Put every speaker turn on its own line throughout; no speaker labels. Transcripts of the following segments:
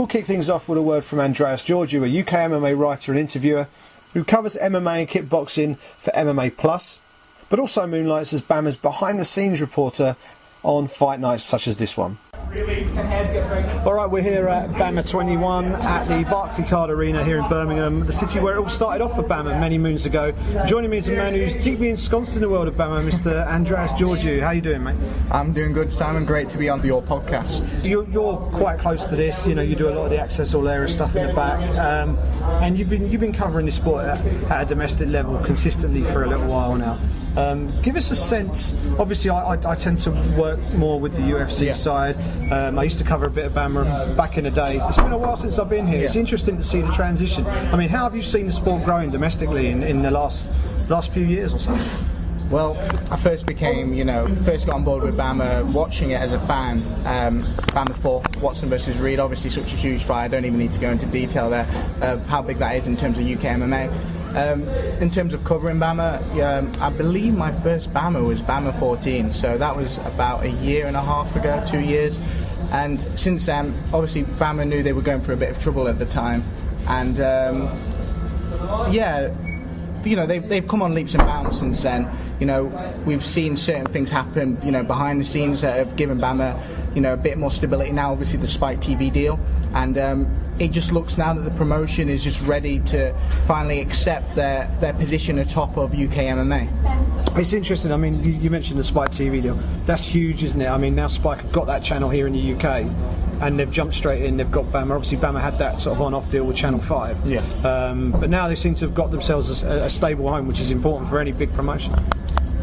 We'll kick things off with a word from Andreas Georgiou, a UK MMA writer and interviewer who covers MMA and kickboxing for MMA Plus, but also moonlights as BAMMA's behind the scenes reporter on fight nights such as this one. All right, we're here at BAMMA 21 at the Barclaycard Arena here in Birmingham, the city where it all started off for BAMMA many moons ago. Joining me is a man who's deeply ensconced in the world of BAMMA, Mr. Andreas Georgiou. How are you doing, mate?
I'm doing good, Simon. Great to be on your podcast.
You're, you're quite close to this. You know, you do a lot of the access all area stuff in the back, um, and you've been you've been covering this sport at, at a domestic level consistently for a little while now. Um, give us a sense. Obviously, I, I, I, tend to work more with the UFC yeah. side. Um, I used to cover a bit of BAMMA back in the day. It's been a while since I've been here. Yeah. It's interesting to see the transition. I mean, how have you seen the sport growing domestically in, in the last last few years or so?
Well, I first became, you know, first got on board with BAMMA watching it as a fan. Um, BAMMA 4, Watson versus Reed, obviously such a huge fight. I don't even need to go into detail there of how big that is in terms of UK MMA. Um, in terms of covering BAMMA, um, I believe my first BAMMA was BAMMA 14, so that was about a year and a half ago, two years. And since then, obviously, BAMMA knew they were going through a bit of trouble at the time, and um, yeah, you know they've, they've come on leaps and bounds since then. You know, we've seen certain things happen, you know, behind the scenes that have given BAMMA, you know, a bit more stability. Now, obviously, the Spike TV deal, and um, it just looks now that the promotion is just ready to finally accept their, their position atop of UK MMA.
It's interesting. I mean, you, you mentioned the Spike TV deal. That's huge, isn't it? I mean, now Spike have got that channel here in the UK and they've jumped straight in. They've got BAMMA. Obviously, BAMMA had that sort of on-off deal with Channel Five.
Yeah.
Um, but now they seem to have got themselves a, a, stable home, which is important for any big promotion.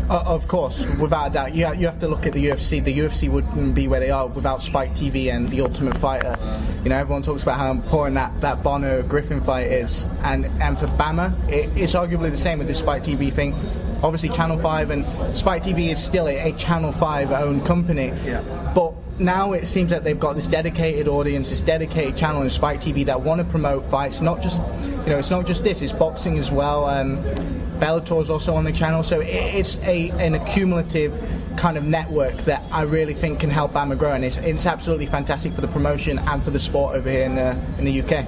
Uh, of course, without a doubt. You, you have to look at the UFC. The UFC wouldn't be where they are without Spike TV and The Ultimate Fighter. You know, everyone talks about how important that, that Bonnar Griffin fight is. And, and for BAMMA, it, it's arguably the same with the Spike TV thing. Obviously, Channel 5 and Spike TV is still a, a Channel 5 owned company.
Yeah.
But now it seems that they've got this dedicated audience, this dedicated channel in Spike TV that want to promote fights. Not just, you know, it's not just this; it's boxing as well. Um, Bellator is also on the channel, so it's a an accumulative kind of network that I really think can help BAMMA grow, and it's, it's absolutely fantastic for the promotion and for the sport over here in the in the UK.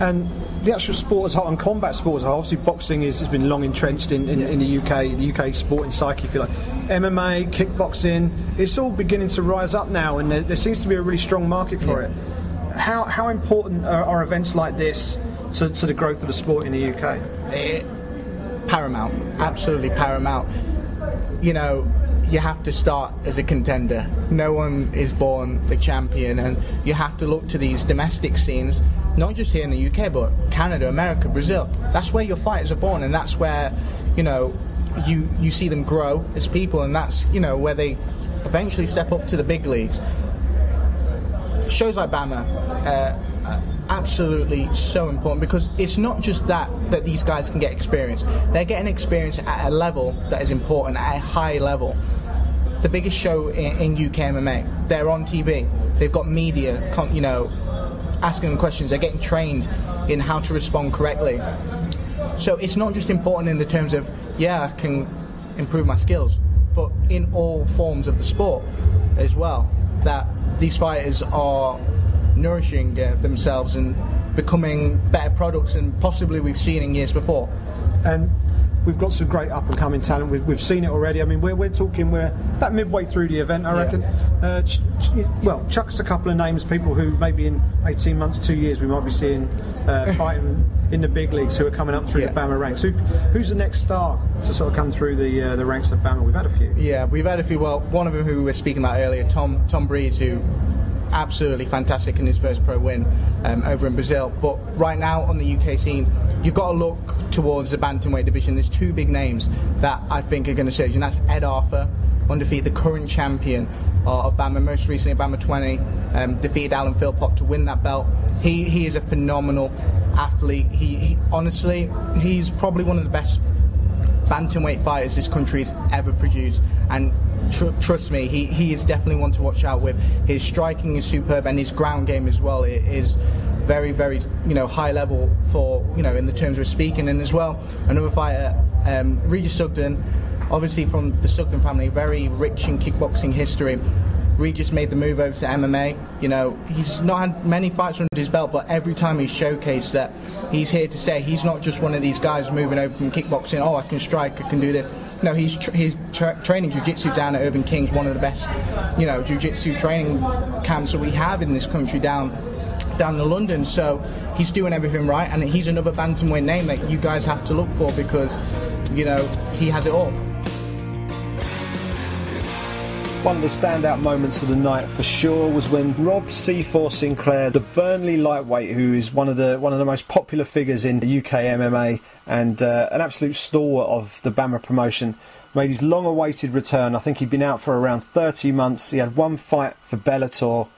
And the actual sport as a whole and combat sport as a whole, obviously boxing is, has been long entrenched in, in, yeah. in, the UK, the UK sporting psyche, if you like. MMA, kickboxing, it's all beginning to rise up now, and there, there seems to be a really strong market for yeah. it. How, how important are, are events like this to, to, the growth of the sport in the UK?
It, paramount, absolutely paramount. You know, you have to start as a contender. No one is born the champion, and you have to look to these domestic scenes, not just here in the UK, but Canada, America, Brazil. That's where your fighters are born, and that's where, you know, you you see them grow as people, and that's you know where they eventually step up to the big leagues. Shows like BAMMA. Uh, absolutely so important because it's not just that that these guys can get experience. They're getting experience at a level that is important, at a high level. The biggest show in, in UK MMA, they're on TV. They've got media, you know, asking them questions. They're getting trained in how to respond correctly. So it's not just important in the terms of yeah, I can improve my skills, but in all forms of the sport as well. That these fighters are nourishing uh, themselves and becoming better products than possibly we've seen in years before.
And we've got some great up and coming talent. We've, we've seen it already. I mean, we're, we're talking, we're about midway through the event, I reckon. Yeah. Uh, ch- ch- well, chuck's a couple of names, people who maybe in 18 months, two years, we might be seeing uh, fighting in the big leagues who are coming up through yeah. the BAMMA ranks. Who, who's the next star to sort of come through the uh, the ranks of BAMMA? We've had a few.
Yeah, we've had a few. Well, one of them who we were speaking about earlier, Tom Tom Breese, who absolutely fantastic in his first pro win um, over in Brazil. But right now on the UK scene, you've got to look towards the bantamweight division. There's two big names that I think are going to surge, and that's Ed Arthur, undefeated, the current champion uh, of BAMMA, most recently BAMMA 20, um, defeated Alan Philpott to win that belt. He he is a phenomenal athlete. He, he honestly, he's probably one of the best bantamweight fighters this country has ever produced, and tr- trust me, he, he is definitely one to watch out with. His striking is superb, and his ground game as well is very, very you know high level for you know in the terms of speaking. And as well, another fighter, um, Regis Sugden, obviously from the Sugden family, very rich in kickboxing history. Reed just made the move over to MMA. You know, he's not had many fights under his belt, but every time he's showcased that he's here to stay. He's not just one of these guys moving over from kickboxing. Oh, I can strike, I can do this. No, he's tra- he's tra- training jiu-jitsu down at Urban Kings, one of the best, you know, jiu-jitsu training camps that we have in this country down down in London. So he's doing everything right, and he's another bantamweight name that you guys have to look for because, you know, he has it all.
One of the standout moments of the night for sure was when Rob C4 Sinclair, the Burnley lightweight, who is one of the one of the most popular figures in the UK MMA and uh, an absolute stalwart of the BAMMA promotion, made his long-awaited return. I think he'd been out for around 30 months. He had one fight for Bellator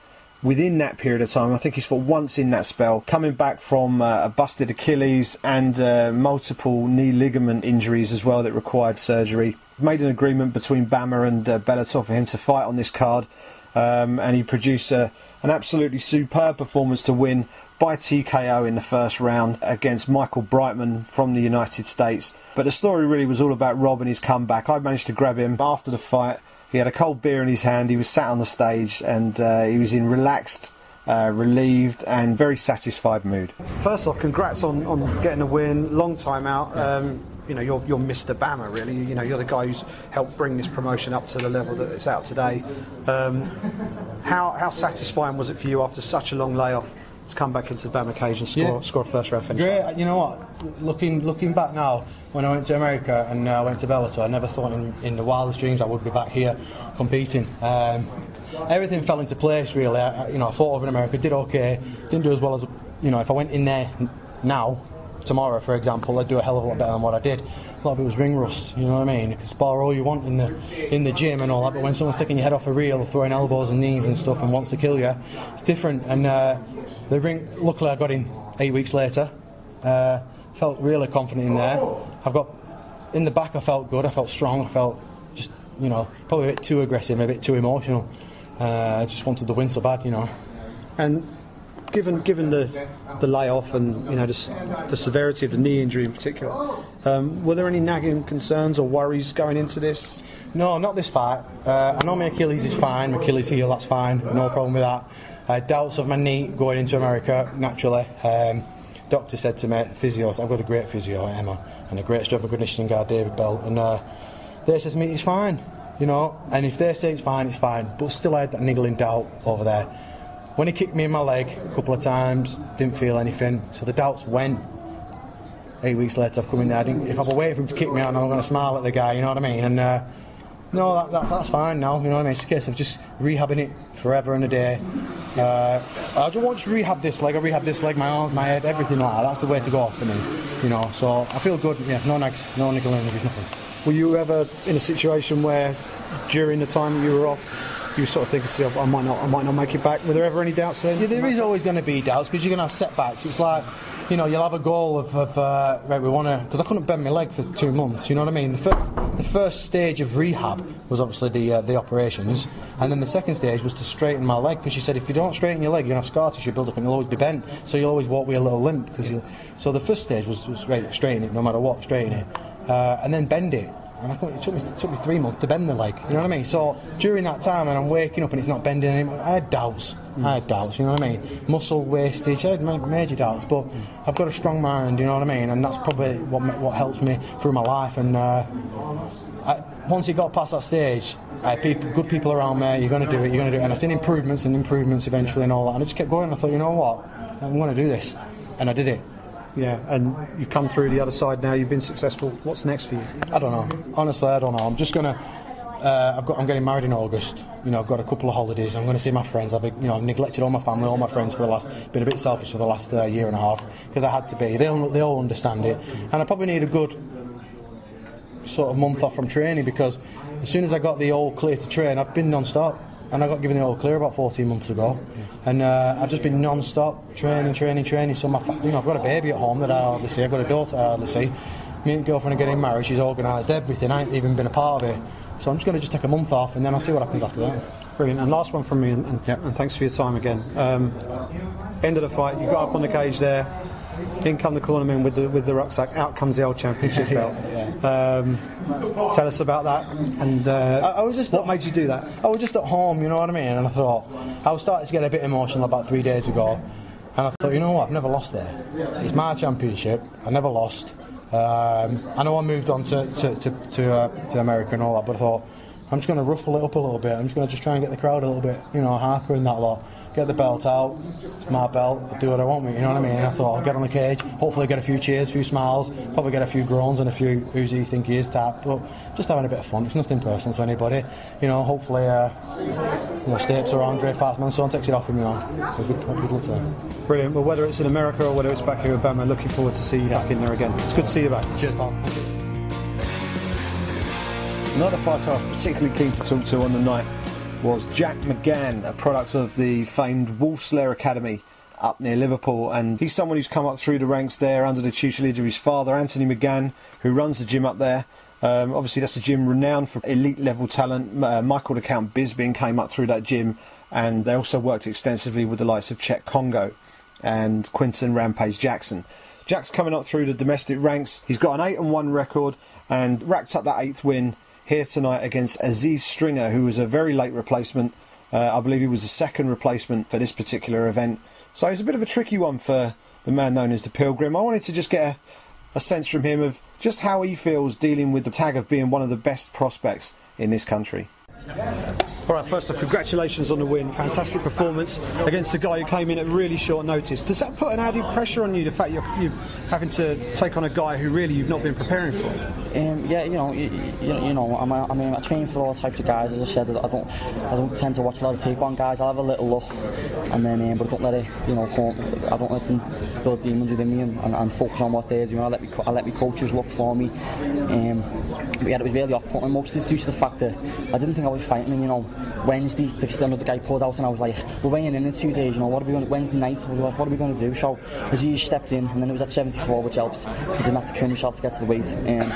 within that period of time. I think he's fought once in that spell, coming back from uh, a busted Achilles and uh, multiple knee ligament injuries as well that required surgery. Made an agreement between BAMMA and uh, Bellator for him to fight on this card, um, and he produced a, an absolutely superb performance to win by TKO in the first round against Michael Brightman from the United States. But the story really was all about Rob and his comeback. I managed to grab him after the fight he had a cold beer in his hand. He was sat on the stage and uh, he was in relaxed, uh, relieved, and very satisfied mood.
First off, congrats on, on getting a win. Long time out. Um, you know, you're, you're Mr. BAMMA, really. You know, you're the guy who's helped bring this promotion up to the level that it's out today. Um, how, how satisfying was it for you after such a long layoff to come back into the BAMMA cage and score, yeah. score a first round finish?
Great. You know what? Looking looking back now, when I went to America and I uh, went to Bellator, I never thought in, in, the wildest dreams I would be back here competing. Um, everything fell into place really. I, you know, I fought over in America, did okay, didn't do as well as you know. If I went in there now, tomorrow, for example, I'd do a hell of a lot better than what I did. A lot of it was ring rust, you know what I mean? You can spar all you want in the in the gym and all that, but when someone's taking your head off a reel, throwing elbows and knees and stuff, and wants to kill you, it's different. And uh, the ring, luckily, I got in eight weeks later. Uh, felt really confident in there. I've got in the back. I felt good. I felt strong. I felt just you know probably a bit too aggressive, a bit too emotional. Uh, I just wanted the win so bad, you know.
And given given the the layoff and you know the, the severity of the knee injury in particular, um, were there any nagging concerns or worries going into this?
No, not this fight. Uh, I know my Achilles is fine. My Achilles heel, that's fine. No problem with that. Had doubts of my knee going into America naturally. Um, doctor said to me, physios, I've got a great physio, Emma, and a great strength and conditioning guy, David Bell, and uh, they said to me, it's fine, you know, and if they say it's fine, it's fine, but still I had that niggling doubt over there. When he kicked me in my leg a couple of times, didn't feel anything, so the doubts went. Eight weeks later, I've come in there. if I were waiting for him to kick me out, I'm going to smile at the guy, you know what I mean? And uh, no, that, that's, fine now, you know what I mean? It's a case of just rehabbing it forever and a day. Uh, I don't want to rehab this leg, I rehab this leg, my arms, my head, everything like that. That's the way to go for me, you know. So I feel good, yeah, no nags, no nickel injuries, nothing.
Were you ever in a situation where during the time you were off, you sort of think to I might not, I might not make it back. Were there ever any doubts then?
Yeah, there is always going to be doubts because you're going to have setbacks. It's like you know, you'll have a goal of, of uh, right, we want to, because I couldn't bend my leg for two months. You know what I mean? The first, the first stage of rehab was obviously the uh, the operations, and then the second stage was to straighten my leg because she said if you don't straighten your leg, you're gonna have scar tissue build up and you'll always be bent. So you'll always walk with a little limp. Cause so the first stage was, was right, straighten it no matter what, straighten it, uh, and then bend it and I it took me it took me three months to bend the leg. You know what I mean? So during that time, and I'm waking up and it's not bending anymore, I had doubts. Mm. I had doubts. You know what I mean? Muscle wastage. I had major doubts, but mm. I've got a strong mind. You know what I mean? And that's probably what what helps me through my life. And uh, I, once it got past that stage, I had people, good people around me. You're going to do it. You're going to do it. And I seen improvements and improvements eventually and all that. And I just kept going. I thought, you know what? I'm going to do this, and I did it.
Yeah, and you've come through the other side now. You've been successful. What's next for you?
I don't know. Honestly, I don't know. I'm just gonna. Uh, I've got. I'm getting married in August. You know, I've got a couple of holidays. I'm going to see my friends. I've, you know, I've neglected all my family, all my friends for the last. Been a bit selfish for the last uh, year and a half because I had to be. They all, they all understand it, and I probably need a good sort of month off from training because as soon as I got the all clear to train, I've been non-stop and I got given the all clear about 14 months ago, and uh, I've just been non-stop training, training, training. So my, you know, I've got a baby at home that I hardly see. I've got a daughter I hardly see. Me and girlfriend are getting married. She's organised everything. I ain't even been a part of it. So I'm just going to just take a month off, and then I'll see what happens after that.
Brilliant. And last one from me, and, and, yep. and thanks for your time again. Um, end of the fight, you got up on the cage there. In come the cornermen with the with the rucksack. Out comes the old championship belt. Um, tell us about that. And uh,
I- I was just-
what made you do that?
I was just at home, you know what I mean? And I thought, I was starting to get a bit emotional about three days ago. And I thought, you know what, I've never lost there. It's my championship, I never lost. Um, I know I moved on to, to, to, to, uh, to America and all that, but I thought, I'm just going to ruffle it up a little bit. I'm just going to just try and get the crowd a little bit, you know, Harper and that lot. Get the belt out, it's my belt, I'll do what I want with you know what I mean? I thought, I'll get on the cage, hopefully get a few cheers, a few smiles, probably get a few groans and a few who's he think he is tap, but just having a bit of fun. It's nothing personal to anybody, you know, hopefully, uh, you know, Stapes or Andre Fatsman, someone takes it off him, you know. So good, good luck to them.
Brilliant. Well, whether it's in America or whether it's back here at BAMMA, looking forward to see you back in there again. It's good to see you back.
Cheers, pal. Thank you.
Another fighter I was particularly keen to talk to on the night was Jack McGann, a product of the famed Wolfslair Academy up near Liverpool. And he's someone who's come up through the ranks there under the tutelage of his father, Anthony McGann, who runs the gym up there. Um, obviously, that's a gym renowned for elite level talent. Uh, Michael the Count Bisping came up through that gym, and they also worked extensively with the likes of Cheick Kongo and Quinton Rampage Jackson. Jack's coming up through the domestic ranks. He's got an 8 and 1 record and racked up that eighth win here tonight against Aziz Stringer, who was a very late replacement. Uh, I believe he was the second replacement for this particular event. So it's a bit of a tricky one for the man known as the Pilgrim. I wanted to just get a, a sense from him of just how he feels dealing with the tag of being one of the best prospects in this country.
All right, first off, congratulations on the win. Fantastic performance against a guy who came in at really short notice. Does that put an added pressure on you, the fact you're, you're having to take on a guy who really you've not been preparing for?
Um, yeah, you know, you, you, know, I'm I mean, I train for all types of guys. As I said, I don't, I don't tend to watch a lot of tape on guys. I'll have a little look, and then, um, but I don't let it, you know, I don't let them build demons within me and, and, and focus on what they're doing. I let me, I let my coaches look for me. Um, but yeah, it was really off-putting. Mostly due to the fact that I didn't think I was fighting. And you know, Wednesday, the, another guy pulled out, and I was like, we're weighing in in two days. You know, what are we going? to Wednesday night, what are we- what are we going to do? So Aziz stepped in, and then it was at 74, which helped. He didn't have to kill himself to get to the weight. Um,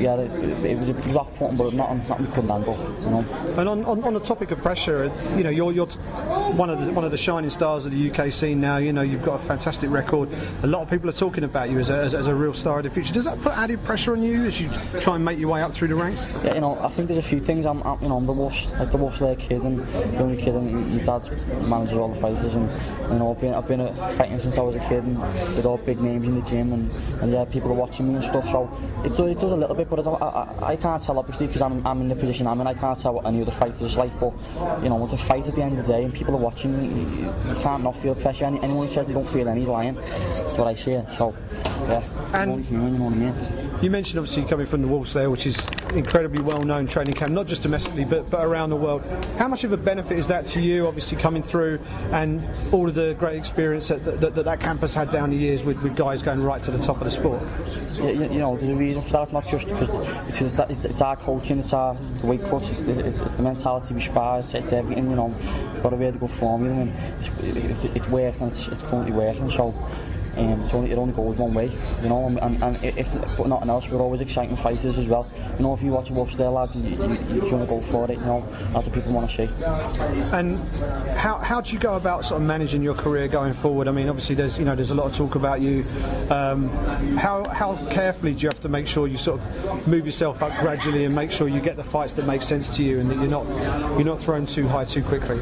yeah, it, it was, a was off-putting, but not, not we couldn't handle. You know.
And on, on, on the topic of pressure, you know, you're, you're one of the one of the shining stars of the UK scene now. You know, you've got a fantastic record. A lot of people are talking about you as a, as, a- as a real star of the future. Does that put added pressure on you as you try and make your way up through the ranks?
Yeah, you know, I think there's a few things. I'm, I'm you know, I'm Wolves, like the Wolfslair kid, and the only kid, and my dad manages all the fighters, and you know, I've been, I've been fighting since I was a kid, and with all big names in the gym, and, and yeah, people are watching me and stuff. So it does, it does a little bit, but I, don't, I, I, can't tell obviously because I'm, I'm in the position I'm in. I can't tell what any other fighters like, but you know, it's a fight at the end of the day, and people are watching. You, you, can't not feel pressure. Any, anyone who says they don't feel any is lying. That's what I say. So yeah,
And-
human, you know what I mean.
You mentioned obviously coming from the Wolfslair, which is incredibly well-known training camp, not just domestically but, but around the world. How much of a benefit is that to you, obviously coming through and all of the great experience that that, that, that camp has had down the years with, with guys going right to the top of the sport?
You, you know, there's a reason for that. It's not just because it's, it's, it's, our coaching, it's our the weight cuts, it's, the- it's, it's the mentality we spar, it's, it's everything. You know, it's got a really good formula and it's, it's, it's working. It's, it's currently working. So. Um, it's only, it only goes one way, you know, and, and, and if but nothing else, we're always exciting fighters as well. You know, if you watch a Wolfslair, lad, you, you, you're going to go for it, you know, that's what people want to see.
And how, how do you go about sort of managing your career going forward? I mean, obviously there's you know there's a lot of talk about you. Um, how how carefully do you have to make sure you sort of move yourself up gradually and make sure you get the fights that make sense to you and that you're not you're not thrown too high too quickly?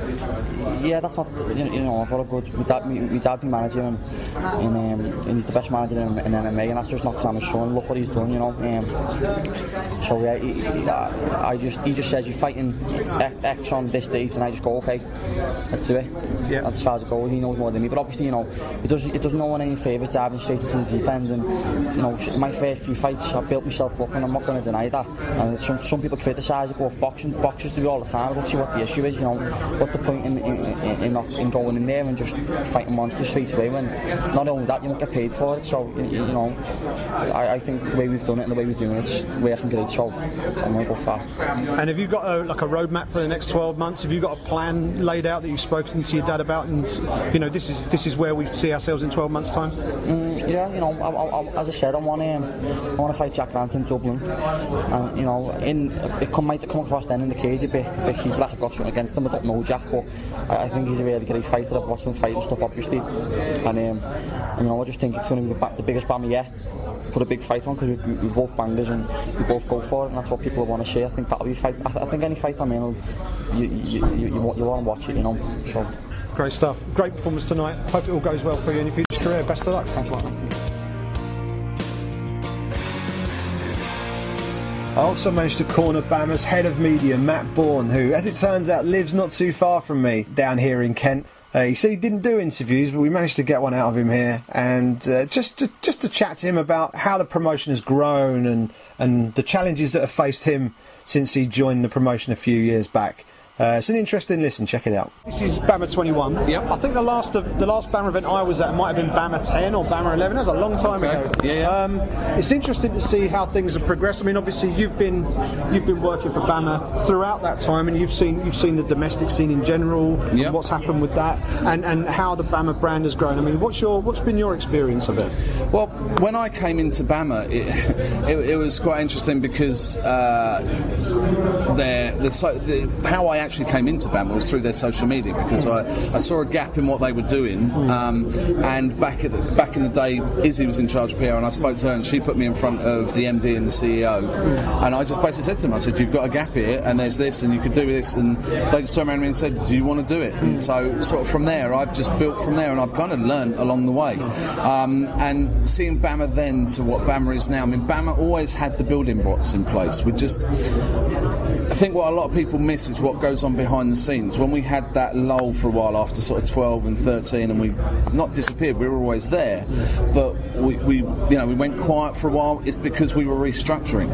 Yeah, that's not, you you know, I've got a good, my dad, my, my dad be manager and, and, um, and he's the best manager in, in MMA and that's just not because I'm his son, look what he's done, you know. Um, so yeah, he, he, I just, he just says you're fighting X on this date and I just go, okay, let's do it.
Yeah.
That's as far as it goes, he knows more than me, but obviously, you know, it does, it does no one any favours diving straight into the deep end and, you know, my first few fights, I built myself up and I'm not going to deny that. And some, some people criticise it, but boxing, boxers do it all the time, I don't see what the issue is, you know, what's the point in, in, in, in, in going in there and just fighting monsters straight away when not only that, you won't get paid for it, so, you, you know, I, I think the way we've done it and the way we're doing it, it's working great, so I'm going to go far.
And have you got a, like a roadmap for the next 12 months? Have you got a plan laid out that you've spoken to your dad about? And you know, this is this is where we see ourselves in 12 months' time.
Yeah, you know, I, I, I, as I said, I want to, um, I want to fight Jack Grant in Dublin, and you know, in it come, might come across then in the cage a bit, but he's like I've got something against him. I don't know Jack, but I, I think he's a really great fighter. I've watched him fight and stuff, obviously, and um, you know, I just think it's going to be the biggest BAMMA yet. Put a big fight on because we, we, we both bangers and we both go for it, and that's what people want to see. I think that'll be fight. I, th- I think any fight I'm in, you you, you, you, want, you want to watch it, you know. So
Great stuff. Great performance tonight. Hope it all goes well for you in your future career. Best of luck.
thanks a lot.
I also managed to corner BAMMA's head of media, Matt Bourne, who, as it turns out, lives not too far from me down here in Kent. Uh, he said he didn't do interviews, but we managed to get one out of him here, and uh, just to, just to chat to him about how the promotion has grown and and the challenges that have faced him since he joined the promotion a few years back. Uh, it's an interesting listen. Check it out.
This is BAMMA 21.
Yep.
I think the last of the last BAMMA event I was at might have been BAMMA 10 or BAMMA 11. That was a long time
Okay.
ago.
Yeah, yeah.
Um, it's interesting to see how things have progressed. I mean, obviously you've been you've been working for BAMMA throughout that time, and you've seen you've seen the domestic scene in general, and
Yep.
what's happened with that, and, and how the BAMMA brand has grown. I mean, what's your what's been your experience of it?
Well, when I came into BAMMA, it, it, it was quite interesting because uh, their, the, so, the, how I actually came into BAMMA was through their social media because I, I saw a gap in what they were doing. Um, and back at the, back in the day, Izzy was in charge of PR, and I spoke to her, and she put me in front of the MD and the CEO, and I just basically said to them, I said, "You've got a gap here, and there's this, and you could do this," and they just turned around to me and said, "Do you want to do it?" And so, sort of from there, I've just built from there, and I've kind of learned along the way. Um, and seeing BAMMA then to what BAMMA is now, I mean, BAMMA always had the building blocks in place. We just I think what a lot of people miss is what goes on behind the scenes. When we had that lull for a while after sort of 12 and 13, and we not disappeared, we were always there, but we, we you know we went quiet for a while. It's because we were restructuring.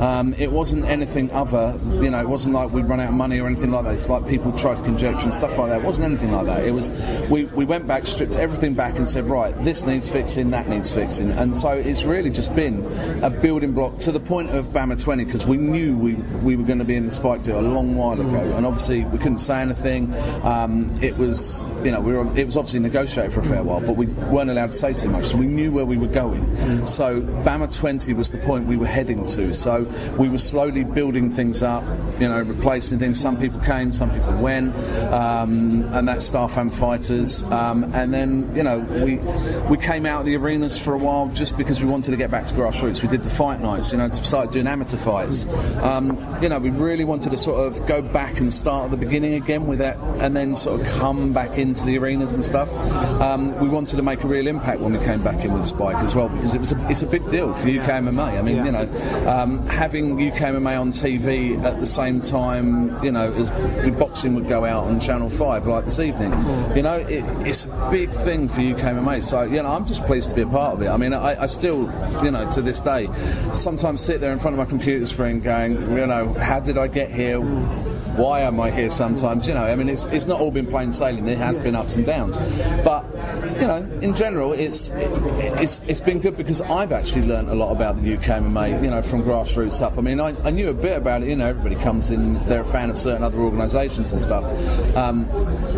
Um, it wasn't anything other, you know, it wasn't like we'd run out of money or anything like that. It's like people tried to conjecture and stuff like that. It wasn't anything like that. It was we, we went back, stripped everything back, and said, right, this needs fixing, that needs fixing, and so it's really just been a building block to the point of BAMMA 20 because we knew we we were going to be the spike deal a long while ago, and obviously we couldn't say anything. Um, it was, you know, we were it was obviously negotiated for a fair while, but we weren't allowed to say too much, so we knew where we were going. So BAMMA 20 was the point we were heading to. So we were slowly building things up, you know, replacing things. Some people came, some people went, um, and Staff and Fighters. Um, and then, you know, we we came out of the arenas for a while just because we wanted to get back to grassroots. We did the fight nights, you know, to start doing amateur fights. Um, you know, we really wanted to sort of go back and start at the beginning again with that, and then sort of come back into the arenas and stuff. Um, we wanted to make a real impact when we came back in with Spike as well because it was a, it's a big deal for UK MMA. I mean,
Yeah.
you know, um, having UK MMA on TV at the same time, you know, as boxing would go out on Channel Five like this evening. You know, it, it's a big thing for UK MMA. So you know, I'm just pleased to be a part of it. I mean, I, I still, you know, to this day, sometimes sit there in front of my computer screen going, you know, how did I get here? Why am I here? Sometimes, you know, I mean, it's, it's not all been plain sailing. There has been ups and downs, but you know, in general, it's it's it's been good because I've actually learned a lot about the UK MMA, you know, from grassroots up. I mean, I, I knew a bit about it. You know, everybody comes in, they're a fan of certain other organisations and stuff, um,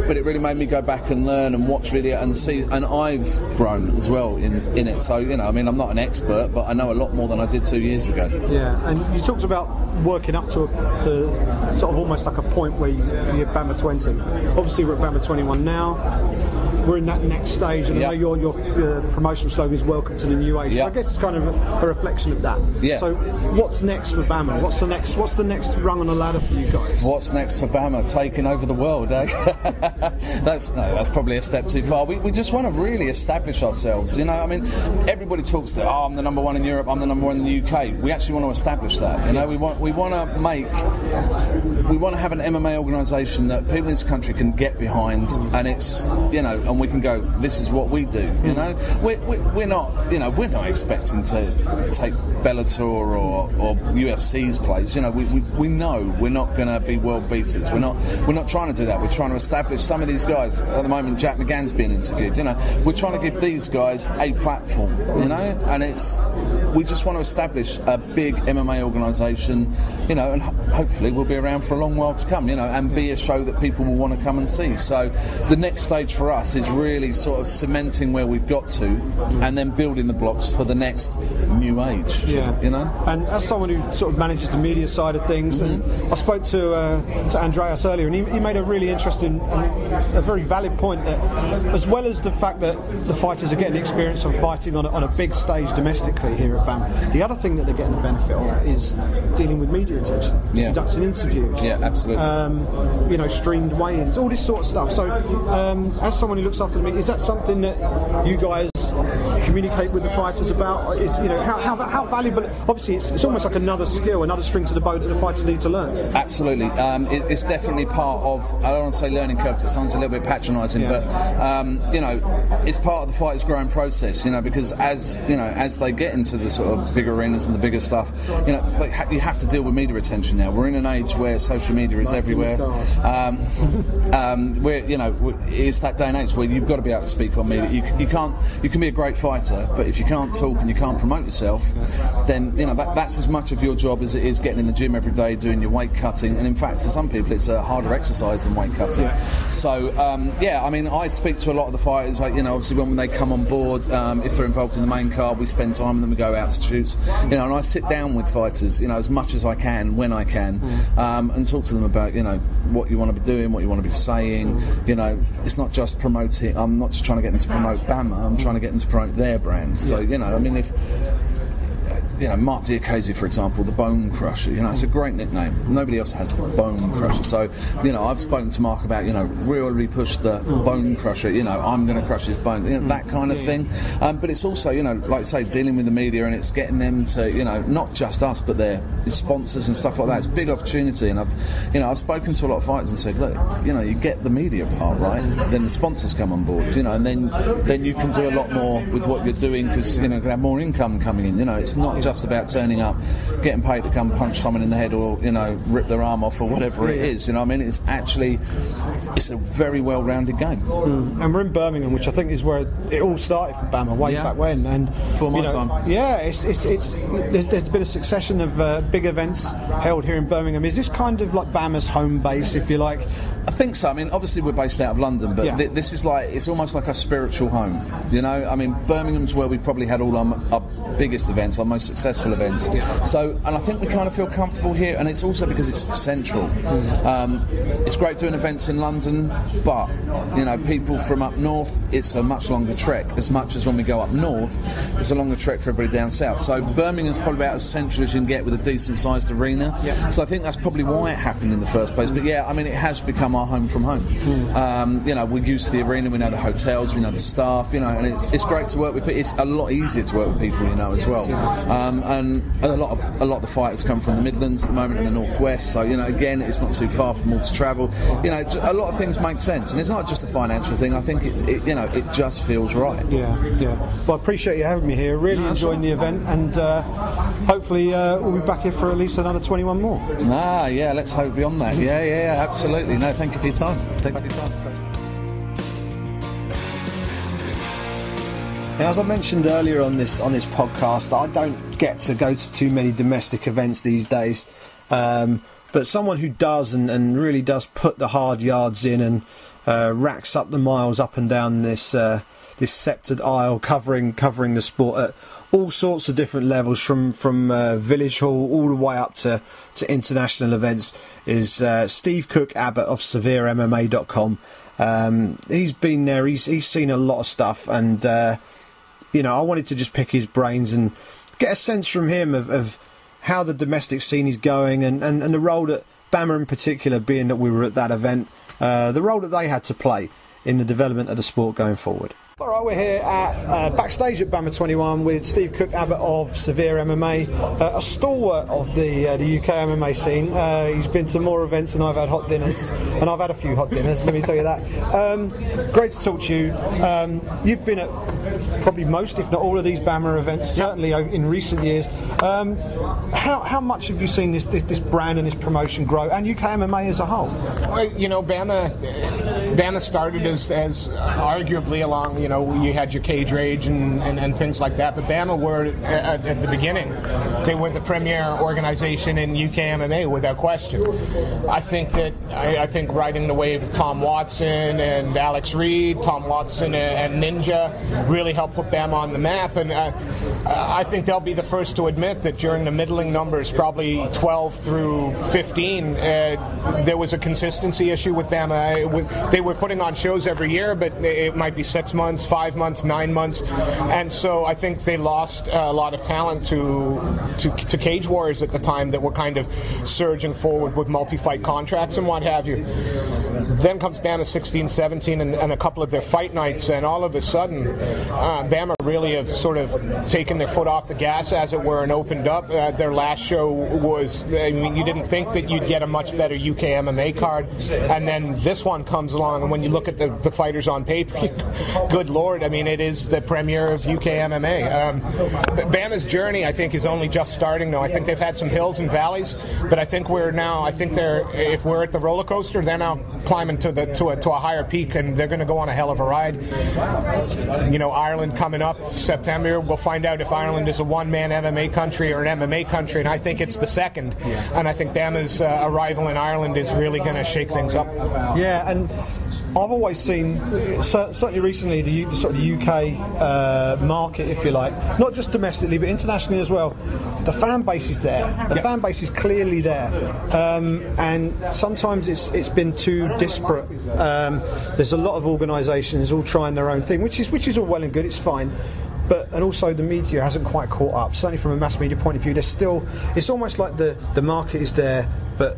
but it really made me go back and learn and watch video and see. And I've grown as well in in it. So you know, I mean, I'm not an expert, but I know a lot more than I did two years ago.
Yeah, and you talked about working up to, to sort of almost like a point where you, you're BAMMA 20. Obviously, we're at BAMMA 21 now. We're in that next stage, and I know your, your uh, promotional slogan is "Welcome to the New Age."
Yeah.
I guess it's kind of a, a reflection of that.
Yeah.
So, what's next for BAMMA? What's the next? What's the next rung on the ladder for you guys?
What's next for BAMMA? Taking over the world, eh? that's no, that's probably a step too far. We, we just want to really establish ourselves. You know, I mean, everybody talks that oh, I'm the number one in Europe, I'm the number one in the UK. We actually want to establish that. You know, we want we want to make we want to have an MMA organisation that people in this country can get behind, and it's you know, and we can go. This is what we do. You hmm. know, we're, we're, we're not you know we're not expecting to take Bellator or, or UFC's place. You know, we, we, we know we're not going to be world beaters. We're not we're not trying to do that. We're trying to establish some of these guys. At the moment, Jack McGann's being interviewed. You know, we're trying to give these guys a platform. You know, and it's we just want to establish a big MMA organisation, you know, and ho- hopefully we'll be around for a long while to come, you know, and be a show that people will want to come and see. So the next stage for us is really sort of cementing where we've got to, and then building the blocks for the next new age.
Yeah,
you know.
And as someone who sort of manages the media side of things, and I spoke to uh, to Andreas earlier, and he, he made a really interesting, a very valid point that, as well as the fact that the fighters are getting experience of fighting on a, on a big stage domestically here at BAM, the other thing that they're getting the benefit of is dealing with media attention,
Yeah.
conducting interviews,
Yeah, absolutely.
um, you know, streamed weigh-ins, all this sort of stuff. So, um, as someone who looks after the media, is that something that you guys communicate with the fighters about? Is you know how how, how valuable? Obviously, it's, it's almost like another skill, another string to the bow that the fighters need to learn.
Absolutely, um, it, it's definitely part of. I don't want to say learning curve. It sounds a little bit patronising,
Yeah.
but um, you know, it's part of the fighter's growing process. You know, because as you know, as they get into the sort of bigger arenas and the bigger stuff, you know, like, ha- you have to deal with media attention now. We're in an age where social media is everywhere. Um, um, where you know, it's that day and age where you've got to be able to speak on media. You, you can't. You can be a great fighter, but if you can't talk and you can't promote yourself, then you know that, that's as much of your job as it is getting in the gym every day, doing your weight cutting. And in fact, for some people, it's a harder exercise than weight cutting. So um, yeah, I mean, I speak to a lot of the fighters. Like you know, obviously when they come on board, um, if they're involved in the main card, we spend time with them. We go out to shoots. You know, and I sit down with fighters. You know, as much as I can when I can, um, and talk to them about you know what you want to be doing, what you want to be saying. You know, it's not just promoting. I'm not just trying to get them to promote BAMMA. I'm trying to get them to promote their brand. So you know, I mean, if you know, Mark Diakiese, for example, the Bone Crusher. You know, it's a great nickname. Nobody else has the Bone Crusher. So, you know, I've spoken to Mark about, you know, really push the Bone Crusher. You know, I'm going to crush his bone. You know, that kind of thing. Um, but it's also, you know, like I say, dealing with the media and it's getting them to, you know, not just us, but their sponsors and stuff like that. It's a big opportunity. And I've, you know, I've spoken to a lot of fighters and said, look, you know, you get the media part right, then the sponsors come on board. You know, and then then you can do a lot more with what you're doing because you know, you can have more income coming in. You know, it's not just about turning up, getting paid to come punch someone in the head or you know rip their arm off or whatever it is. You know, what I mean, it's actually it's a very well-rounded game.
And we're in Birmingham, which I think is where it all started for BAMMA way
Yeah.
back when. And
For my
you know,
time.
Yeah, it's, it's, it's there's, there's been a succession of uh, big events held here in Birmingham. Is this kind of like BAMMA's home base, if you like?
I think so. I mean, obviously we're based out of London, but
Yeah.
thi- this is like it's almost like a spiritual home. You know, I mean, Birmingham's where we've probably had all our, our biggest events, our most successful events. So, and I think we kind of feel comfortable here, and it's also because it's central. Um, it's great doing events in London, but you know, people from up north, it's a much longer trek. As much as when we go up north, it's a longer trek for everybody down south. So Birmingham's probably about as central as you can get with a decent-sized arena.
Yeah.
So I think that's probably why it happened in the first place. But yeah, I mean, it has become our home from home. Um, you know, we're used to the arena, we know the hotels, we know the staff, you know, and it's, it's great to work with. But it's a lot easier to work with people, you know, as well. Um, and a lot of a lot of the fighters come from the Midlands at the moment and the Northwest. So you know, again, it's not too far for them all to travel. You know, a lot of things make sense, and it's not just a financial thing. I think it, it you know, it just feels right.
Yeah, yeah. Well, I appreciate you having me here. Really
No,
enjoying the event, and uh, hopefully uh, we'll be back here for at least another 21 more.
Ah, yeah, let's hope beyond that. Yeah, yeah, yeah, absolutely. No, thank you for your time. Thank you for your time.
As I mentioned earlier on this on this podcast, I don't get to go to too many domestic events these days. Um, but someone who does and, and really does put the hard yards in and uh, racks up the miles up and down this uh, this sceptred aisle, covering covering the sport at all sorts of different levels, from from uh, village hall all the way up to to international events, is uh, Steve Cook Abbott of SevereMMA.com. Um, he's been there. He's he's seen a lot of stuff, and uh, you know, I wanted to just pick his brains and get a sense from him of, of how the domestic scene is going and, and, and the role that BAMMA in particular, being that we were at that event, uh, the role that they had to play in the development of the sport going forward. All right, we're here at uh, backstage at BAMMA 21 with Steve Cook Abbott of Severe MMA, uh, a stalwart of the uh, the UK MMA scene. Uh, he's been to more events than I've had hot dinners, and I've had a few hot dinners. Let me tell you that. Um, great to talk to you. Um, you've been at probably most, if not all, of these BAMMA events, certainly in recent years. Um, how, how much have you seen this, this this brand and this promotion grow, and UK MMA as a whole?
Well, you know, BAMMA, BAMMA started as, as arguably along you know, you had your cage rage and, and, and things like that. But BAMMA were at, at the beginning, they were the premier organization in UK MMA without question. I think that I, I think riding the wave of Tom Watson and Alex Reed, Tom Watson and, Ninja really helped put BAMMA on the map. And uh, I think they'll be the first to admit that during the middling numbers, probably 12 through 15, uh, there was a consistency issue with BAMMA. They were putting on shows every year, but it might be six months, five months, nine months, and so I think they lost a lot of talent to to, to Cage Warriors at the time that were kind of surging forward with multi-fight contracts and what have you. Then comes BAMMA 16, 17, and, and a couple of their fight nights, and all of a sudden, uh, BAMMA really have sort of taken their foot off the gas, as it were, and opened up. Uh, their last show was, I mean, you didn't think that you'd get a much better UK MMA card, and then this one comes along, and when you look at the, the fighters on paper, good lord, I mean, it is the premier of UK MMA. Um, BAMMA's journey, I think, is only just starting now. I think they've had some hills and valleys, but I think we're now, I think they're, if we're at the roller coaster, they're now climbing to the to a, to a higher peak, and they're going to go on a hell of a ride. You know, Ireland coming up September, we'll find out if Ireland is a one-man MMA country or an MMA country, and I think it's the second. And I think BAMMA's uh, arrival in Ireland is really going to shake things up.
Yeah, and I've always seen, certainly recently, the, the sort of UK uh, market, if you like, not just domestically but internationally as well. The fan base is there. The fan base is clearly there, um, and sometimes it's it's been too disparate. Um, there's a lot of organisations all trying their own thing, which is which is all well and good. It's fine. But and also the media hasn't quite caught up. Certainly from a mass media point of view, there's still. It's almost like the the market is there, but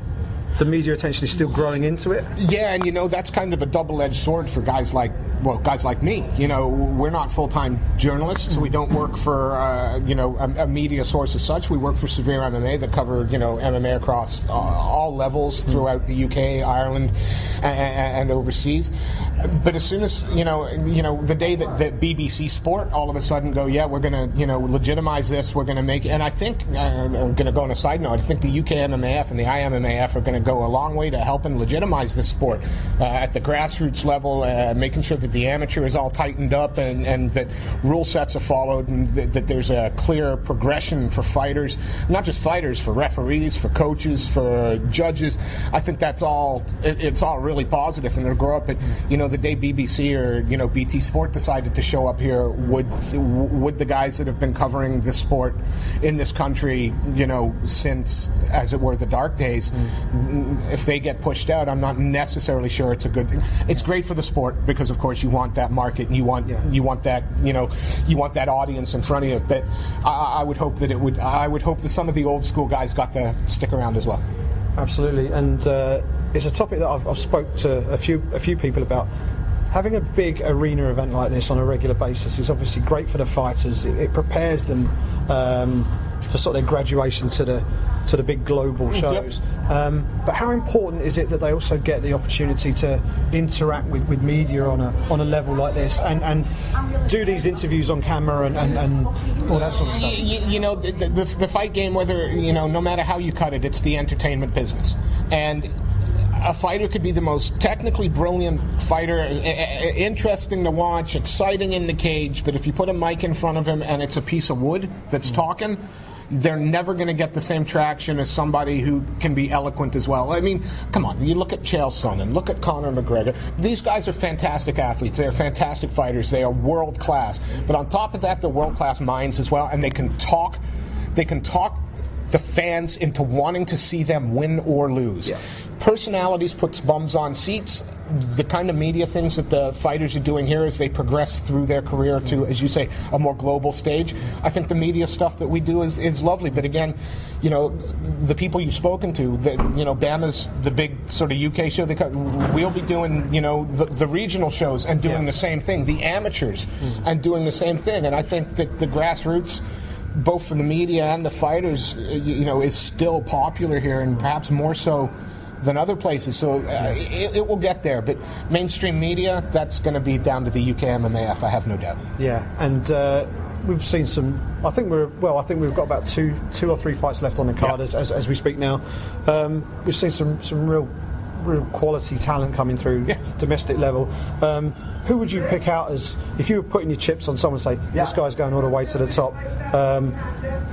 the media attention is still growing into it.
Yeah, and you know that's kind of a double-edged sword for guys like well, guys like me. You know, we're not full-time journalists. We don't work for uh, you know a, a media source as such. We work for Severe MMA that cover you know MMA across uh, all levels throughout the UK, Ireland, and, and overseas. But as soon as you know, you know, the day that, that BBC Sport all of a sudden go, yeah, we're going to you know legitimize this. We're going to make, and I think uh, I'm going to go on a side note. I think the UK MMAF and the IMMAF are going to go a long way to helping legitimize this sport uh, at the grassroots level, uh, making sure that the amateur is all tightened up and, and that rule sets are followed and that, that there's a clear progression for fighters, not just fighters, for referees, for coaches, for judges. I think that's all. It, it's all really positive, and they'll grow up. But you know, the day BBC or you know BT Sport decided to show up here, would would the guys that have been covering the sport in this country, you know, since as it were the dark days, if they get pushed out, I'm not necessarily sure it's a good thing. It's great for the sport because, of course, you want that market and you want you want that you know you want that audience in front of you. But I, I would hope that it would. I would hope that some of the old school guys got to stick around as well.
Absolutely, and uh, it's a topic that I've, I've spoke to a few a few people about. Having a big arena event like this on a regular basis is obviously great for the fighters. It, it prepares them um, for sort of their graduation to the to the big global shows. Um, but how important is it that they also get the opportunity to interact with, with media on a on a level like this and, and do these interviews on camera and, and, and all that sort of stuff?
you, you know the, the, the fight game whether you know no matter how you cut it it's the entertainment business and a fighter could be the most technically brilliant fighter, interesting to watch, exciting in the cage, but if you put a mic in front of him and it's a piece of wood that's talking, they're never going to get the same traction as somebody who can be eloquent as well. I mean, come on, you look at Chael Sonnen, look at Conor McGregor. These guys are fantastic athletes. They are fantastic fighters. They are world class. But on top of that, they're world class minds as well, and they can talk. They can talk the fans into wanting to see them win or lose. Personalities puts bums on seats. The kind of media things that the fighters are doing here as they progress through their career to, as you say, a more global stage. I think the media stuff that we do is, is lovely. But again, you know, the people you've spoken to, that you know, BAMMA's the big sort of UK show. They cut, we'll be doing, you know, the, the regional shows and doing the same thing. The amateurs mm. and doing the same thing. And I think that the grassroots both from the media and the fighters, uh, you you know, is still popular here, and perhaps more so than other places. So uh, it, it will get there. But mainstream media, that's going to be down to the UK MMAF. I have no doubt.
Yeah, and uh, we've seen some. I think we're well. I think we've got about two, two or three fights left on the card as, as, as we speak now. Um, we've seen some some real real quality talent coming through domestic level. Um, who would you pick out as if you were putting your chips on someone? Say this guy's going all the way to the top. Um,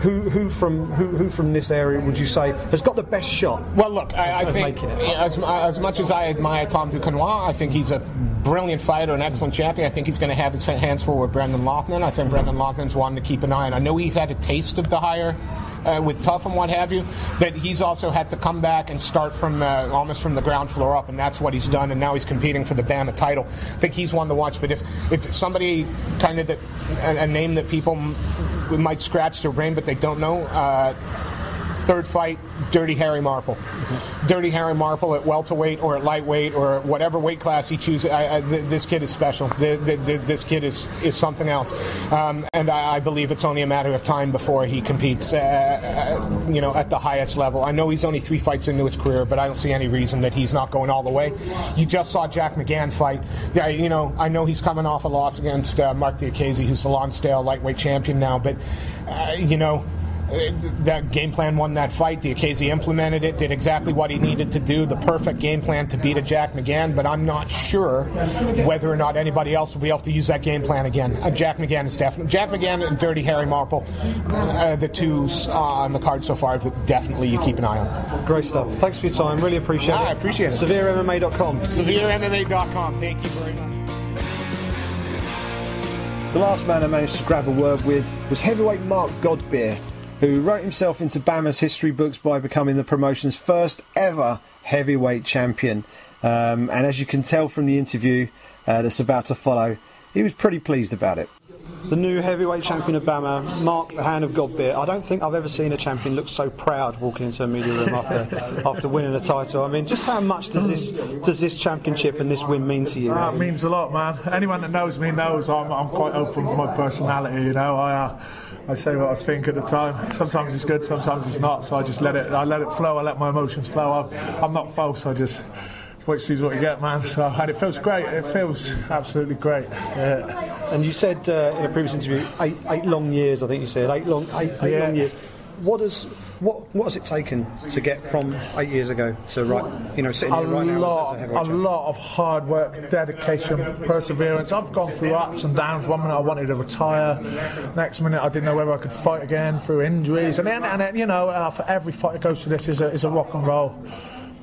who, who from who, who from this area would you say has got the best shot?
Well, look, I, I think
it.
as, as much as I admire Tom Duquesnoy, I think he's a brilliant fighter, an excellent champion. I think he's going to have his hands full with Brendan Loughnane. I think Brendan Loughnane's one to keep an eye on. I know he's had a taste of the higher. Uh, with tough and what have you, but he's also had to come back and start from uh, almost from the ground floor up, and that's what he's done. And now he's competing for the BAMMA title. I think he's one to watch. But if if somebody kind of that a, a name that people might scratch their brain, but they don't know. Uh, Third fight, Dirty Harry Marple. Dirty Harry Marple at welterweight or at lightweight or whatever weight class he chooses. I, I, th- this kid is special. Th- th- th- this kid is, is something else. Um, and I, I believe it's only a matter of time before he competes, uh, uh, you know, at the highest level. I know he's only three fights into his career, but I don't see any reason that he's not going all the way. You just saw Jack McGann fight. Yeah, you know, I know he's coming off a loss against uh, Mark Diakiese, who's the Lonsdale lightweight champion now, but, uh, you know, that game plan won that fight. The Diakiese implemented it, did exactly what he needed to do, the perfect game plan to beat a Jack McGann. But I'm not sure whether or not anybody else will be able to use that game plan again. Uh, Jack McGann is definitely Jack McGann and Dirty Harry Marple, uh, the two uh, on the card so far that definitely you keep an eye on.
Great stuff. Thanks for your time. Really appreciate
Ah,
it.
I appreciate it.
SevereMMA.com.
SevereMMA.com. Thank you very much.
The last man I managed to grab a word with was heavyweight Mark Godbeer, who wrote himself into BAMMA's history books by becoming the promotion's first ever heavyweight champion. Um, and as you can tell from the interview uh, that's about to follow, he was pretty pleased about it.
The new heavyweight champion of BAMMA, Mark the Hand of Godbeer. I don't think I've ever seen a champion look so proud walking into a media room after after winning a title. I mean, just how much does this does this championship and this win mean to you?
That means a lot, man. Anyone that knows me knows I'm, I'm quite open with my personality. You know, I uh, I say what I think at the time. Sometimes it's good, sometimes it's not. So I just let it. I let it flow. I let my emotions flow. I'm, I'm not false. I just see is what you get, man. So and it feels great. It feels absolutely great. Yeah.
And you said uh, in a previous interview, eight, eight long years. I think you said eight long eight, eight
Yeah.
long years. What does what what has it taken to get from eight years ago to right? You know, sitting
a
here right now
lot,
as a
a lot of hard work, dedication, perseverance. I've gone through ups and downs. One minute I wanted to retire, next minute I didn't know whether I could fight again through injuries, and then, and then you know, uh, for every fight that goes to this is a, is a rock and roll.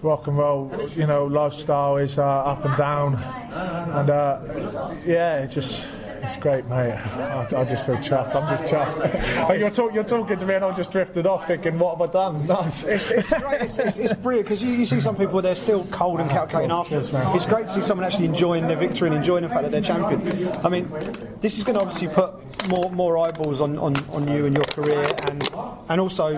Rock and roll, you know, lifestyle is uh, up and down, and uh, yeah, it just it's great, mate. I, I just feel chuffed. I'm just chuffed. you're, talk, you're talking to me, and I'm just drifted off, thinking, what have I done? Nice.
It's, it's great. It's, it's, it's brilliant because you, you see some people they're still cold and calculating oh, afterwards. It's great to see someone actually enjoying their victory and enjoying the fact that they're champion. I mean, this is going to obviously put more more eyeballs on, on, on you and your career, and and also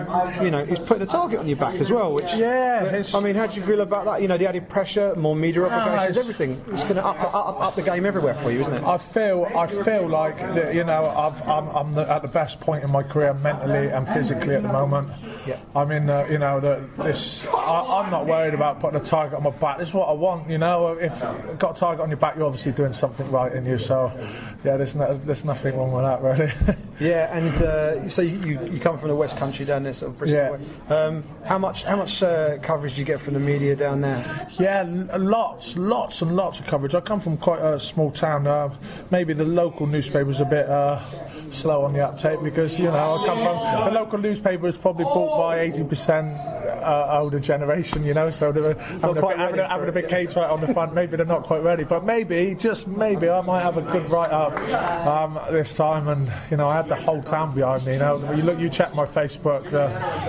you know it's putting a target on your back as well. Which
Yeah,
I mean, how do you feel about that? You know, the added pressure, more media obligations,
it's-
everything. It's going to up, up up the game everywhere for you, isn't it?
I feel I feel like that, you know I've, I'm, I'm the, at the best point in my career mentally and physically at the moment.
Yeah.
I mean, uh, you know, the, this I, I'm not worried about putting a target on my back. This is what I want. You know, if you've got a target on your back, you're obviously doing something right in you. So, yeah, there's no, there's nothing wrong with that really.
Yeah, and uh, so you, you, come from the West Country down there, sort of Bristol.
Yeah.
Um, how much how much uh, coverage do you get from the media down there?
Yeah, lots, lots and lots of coverage. I come from quite a small town. Uh, maybe the local newspaper's a bit uh, slow on the uptake because you know I come from the local newspaper is probably bought by 80% uh, older generation. You know, so they're having a, bit, having, a, having a big cage fight on the front. Maybe they're not quite ready, but maybe just maybe I might have a good write up um, this time. And you know, I had the whole town behind me. You know, you look, you check my Facebook, the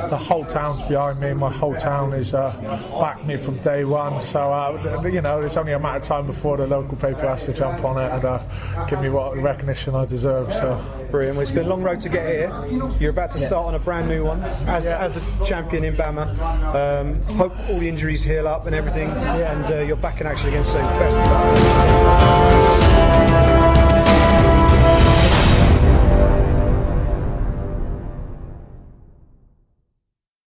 the whole town's behind me. My whole town is uh, backed me from day one. So uh, you know, it's only a matter of time before the local paper has to jump on it and uh, give me what recognition I deserve. So.
Brilliant. Well, it's been a long road to get here. You're about to start on a brand new one as, as a champion in BAMMA. Um, hope all the injuries heal up and everything. And uh, you're back in action again soon. Best of luck.